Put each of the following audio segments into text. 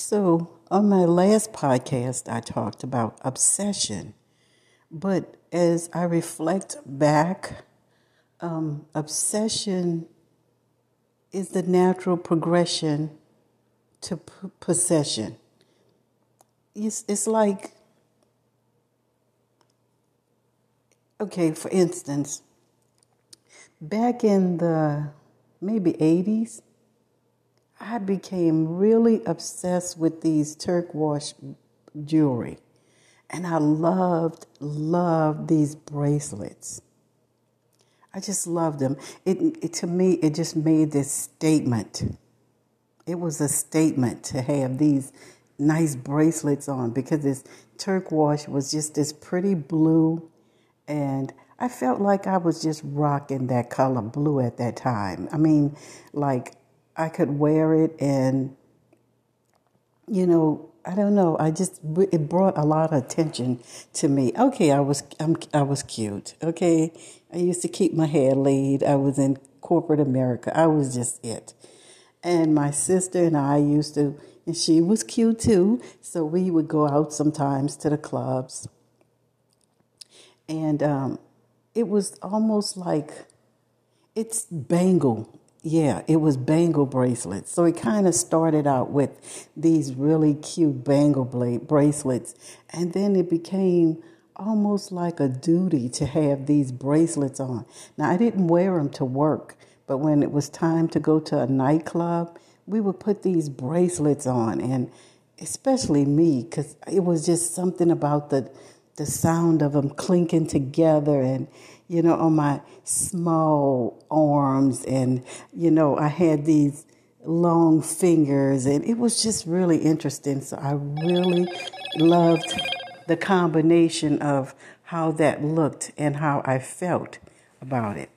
So, on my last podcast, I talked about obsession. But as I reflect back, um, obsession is the natural progression to p- possession. It's, it's like, okay, for instance, back in the maybe 80s, I became really obsessed with these turquoise jewelry. And I loved, loved these bracelets. I just loved them. It, it, to me, it just made this statement. It was a statement to have these nice bracelets on because this turquoise was just this pretty blue. And I felt like I was just rocking that color blue at that time. I mean, like I could wear it and, you know, I don't know. I just it brought a lot of attention to me. Okay, I was I'm, I was cute. Okay, I used to keep my hair laid. I was in corporate America. I was just it. And my sister and I used to, and she was cute too. So we would go out sometimes to the clubs, and um, it was almost like it's bangle yeah, it was bangle bracelets. So it kind of started out with these really cute bangle bracelets, and then it became almost like a duty to have these bracelets on. Now, I didn't wear them to work, but when it was time to go to a nightclub, we would put these bracelets on, and especially me, because it was just something about the the sound of them clinking together and you know, on my small arms. And, you know, I had these long fingers, and it was just really interesting. So I really loved the combination of how that looked and how I felt about it.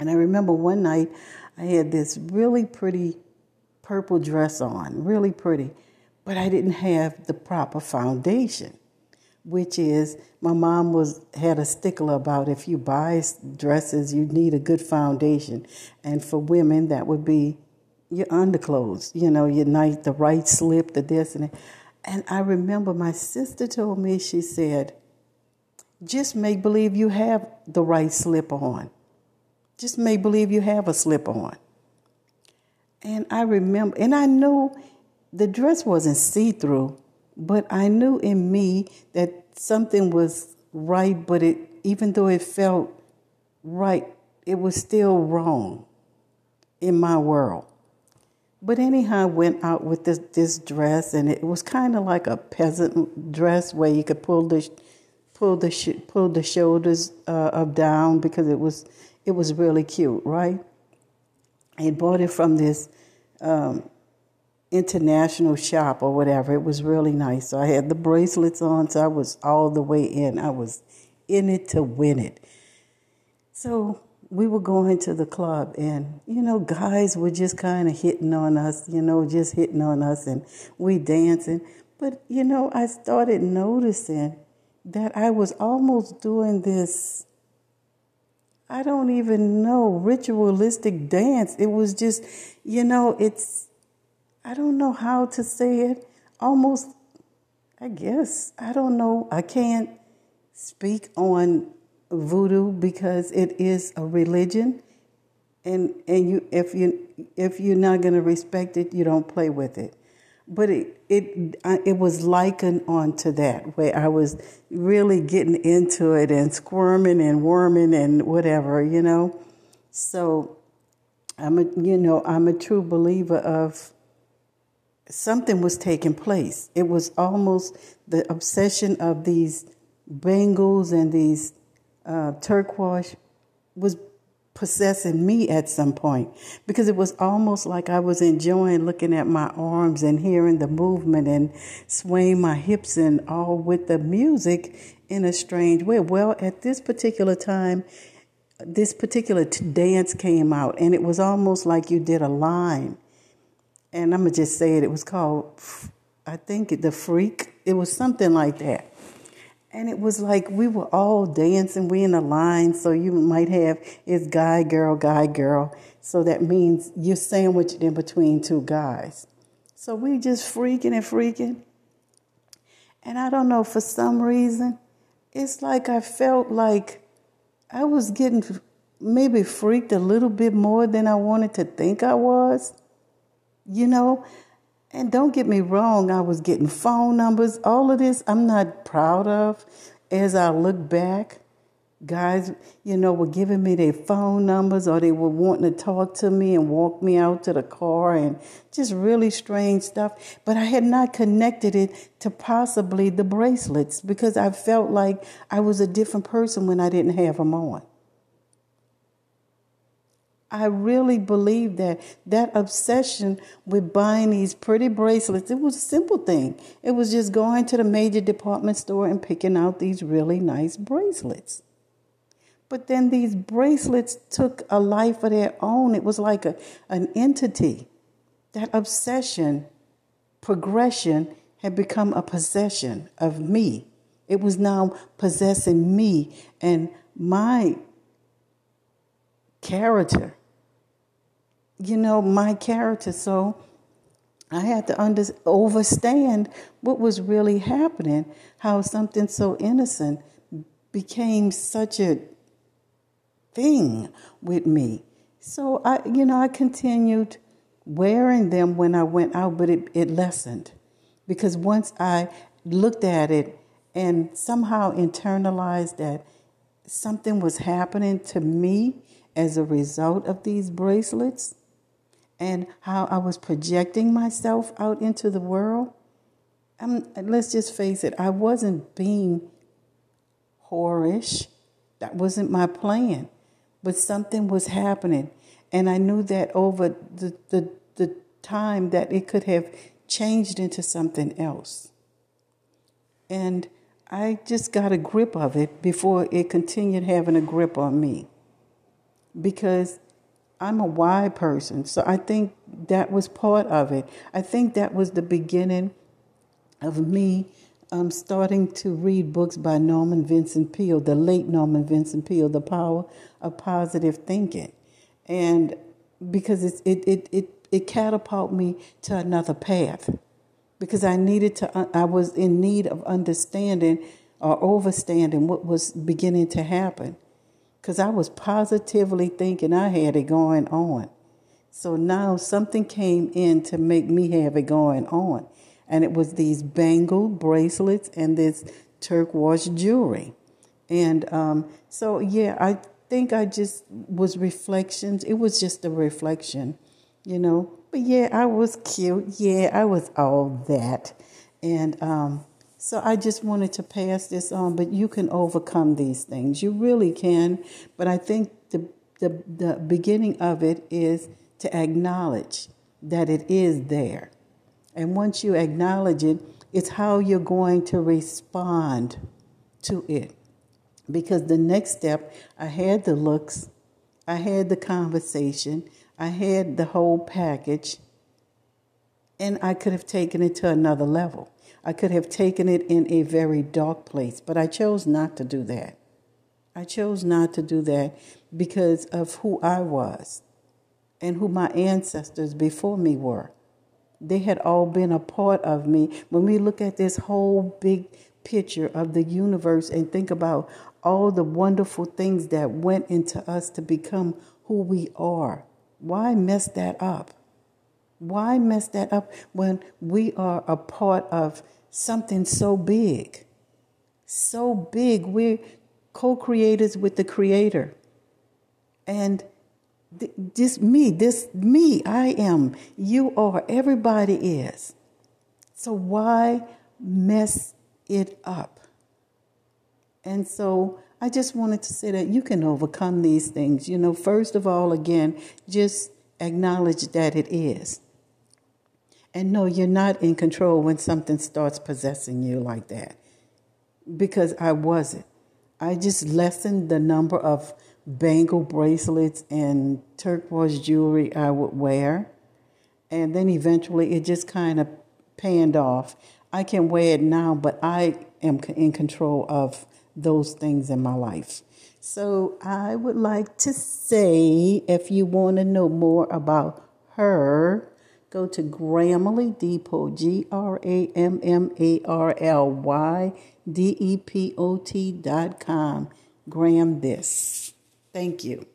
And I remember one night I had this really pretty purple dress on, really pretty, but I didn't have the proper foundation which is my mom was had a stickler about if you buy dresses you need a good foundation. And for women that would be your underclothes you know your night the right slip the this and that. and i remember my sister told me she said just make believe you have the right slip on. Just make believe you have a slip on. And i remember and i know the dress wasn't see-through but I knew in me that something was right, but it even though it felt right, it was still wrong in my world. But anyhow, I went out with this, this dress, and it was kind of like a peasant dress where you could pull the pull the pull the shoulders uh, up down because it was it was really cute, right? I bought it from this um, international shop or whatever. It was really nice. So I had the bracelets on, so I was all the way in. I was in it to win it. So we were going to the club, and you know, guys were just kind of hitting on us, you know, just hitting on us, and we dancing. But you know, I started noticing that I was almost doing this. I don't even know ritualistic dance. It was just, you know, it's I don't know how to say it. Almost, I guess, I don't know. I can't speak on voodoo because it is a religion. And, and you, if you if you're not going to respect it, you don't play with it. But it it it was likened onto that, where I was really getting into it and squirming and worming and whatever, you know. So I'm a you know I'm a true believer of something was taking place. It was almost the obsession of these bangles and these uh, turquoise was possessing me at some point because it was almost like I was enjoying looking at my arms and hearing the movement and swaying my hips and all with the music in a strange way. Well, at this particular time, this particular t- dance came out and it was almost like you did a line and I'm gonna just say it. It was called, I think, the Freak. It was something like that. And it was like we were all dancing. We in a line, so you might have it's guy, girl, guy, girl. So that means you're sandwiched in between two guys. So we just freaking and freaking. And I don't know, for some reason, it's like I felt like I was getting maybe freaked a little bit more than I wanted to think I was. You know, and don't get me wrong, I was getting phone numbers. All of this I'm not proud of as I look back. Guys, you know, were giving me their phone numbers or they were wanting to talk to me and walk me out to the car and just really strange stuff. But I had not connected it to possibly the bracelets because I felt like I was a different person when I didn't have them on. I really believe that that obsession with buying these pretty bracelets, it was a simple thing. It was just going to the major department store and picking out these really nice bracelets. But then these bracelets took a life of their own. It was like a, an entity. That obsession, progression, had become a possession of me. It was now possessing me and my character you know, my character. So I had to under, understand what was really happening, how something so innocent became such a thing with me. So I, you know, I continued wearing them when I went out, but it, it lessened because once I looked at it and somehow internalized that something was happening to me as a result of these bracelets, and how I was projecting myself out into the world, I'm, let's just face it, I wasn't being whorish. That wasn't my plan. But something was happening. And I knew that over the, the, the time that it could have changed into something else. And I just got a grip of it before it continued having a grip on me. Because I'm a why person. So I think that was part of it. I think that was the beginning of me um, starting to read books by Norman Vincent Peale, the late Norman Vincent Peale, The Power of Positive Thinking. And because it, it, it, it, it catapulted me to another path. Because I needed to, I was in need of understanding or overstanding what was beginning to happen because I was positively thinking I had it going on. So now something came in to make me have it going on. And it was these bangle bracelets and this turquoise jewelry. And um, so, yeah, I think I just was reflections. It was just a reflection, you know. But yeah, I was cute. Yeah, I was all that. And um, so I just wanted to pass this on, but you can overcome these things. You really can. But I think the, the, the beginning of it is to acknowledge that it is there. And once you acknowledge it, it's how you're going to respond to it. Because the next step, I had the looks, I had the conversation, I had the whole package, and I could have taken it to another level. I could have taken it in a very dark place, but I chose not to do that. I chose not to do that because of who I was and who my ancestors before me were. They had all been a part of me. When we look at this whole big picture of the universe and think about all the wonderful things that went into us to become who we are, why mess that up? Why mess that up when we are a part of something so big? So big. We're co creators with the Creator. And th- this me, this me, I am, you are, everybody is. So why mess it up? And so I just wanted to say that you can overcome these things. You know, first of all, again, just acknowledge that it is. And no, you're not in control when something starts possessing you like that. Because I wasn't. I just lessened the number of bangle bracelets and turquoise jewelry I would wear. And then eventually it just kind of panned off. I can wear it now, but I am in control of those things in my life. So I would like to say if you want to know more about her, go to Grammarly Depot, G R A M M A R L Y D E P O T dot com. Gram this. Thank you.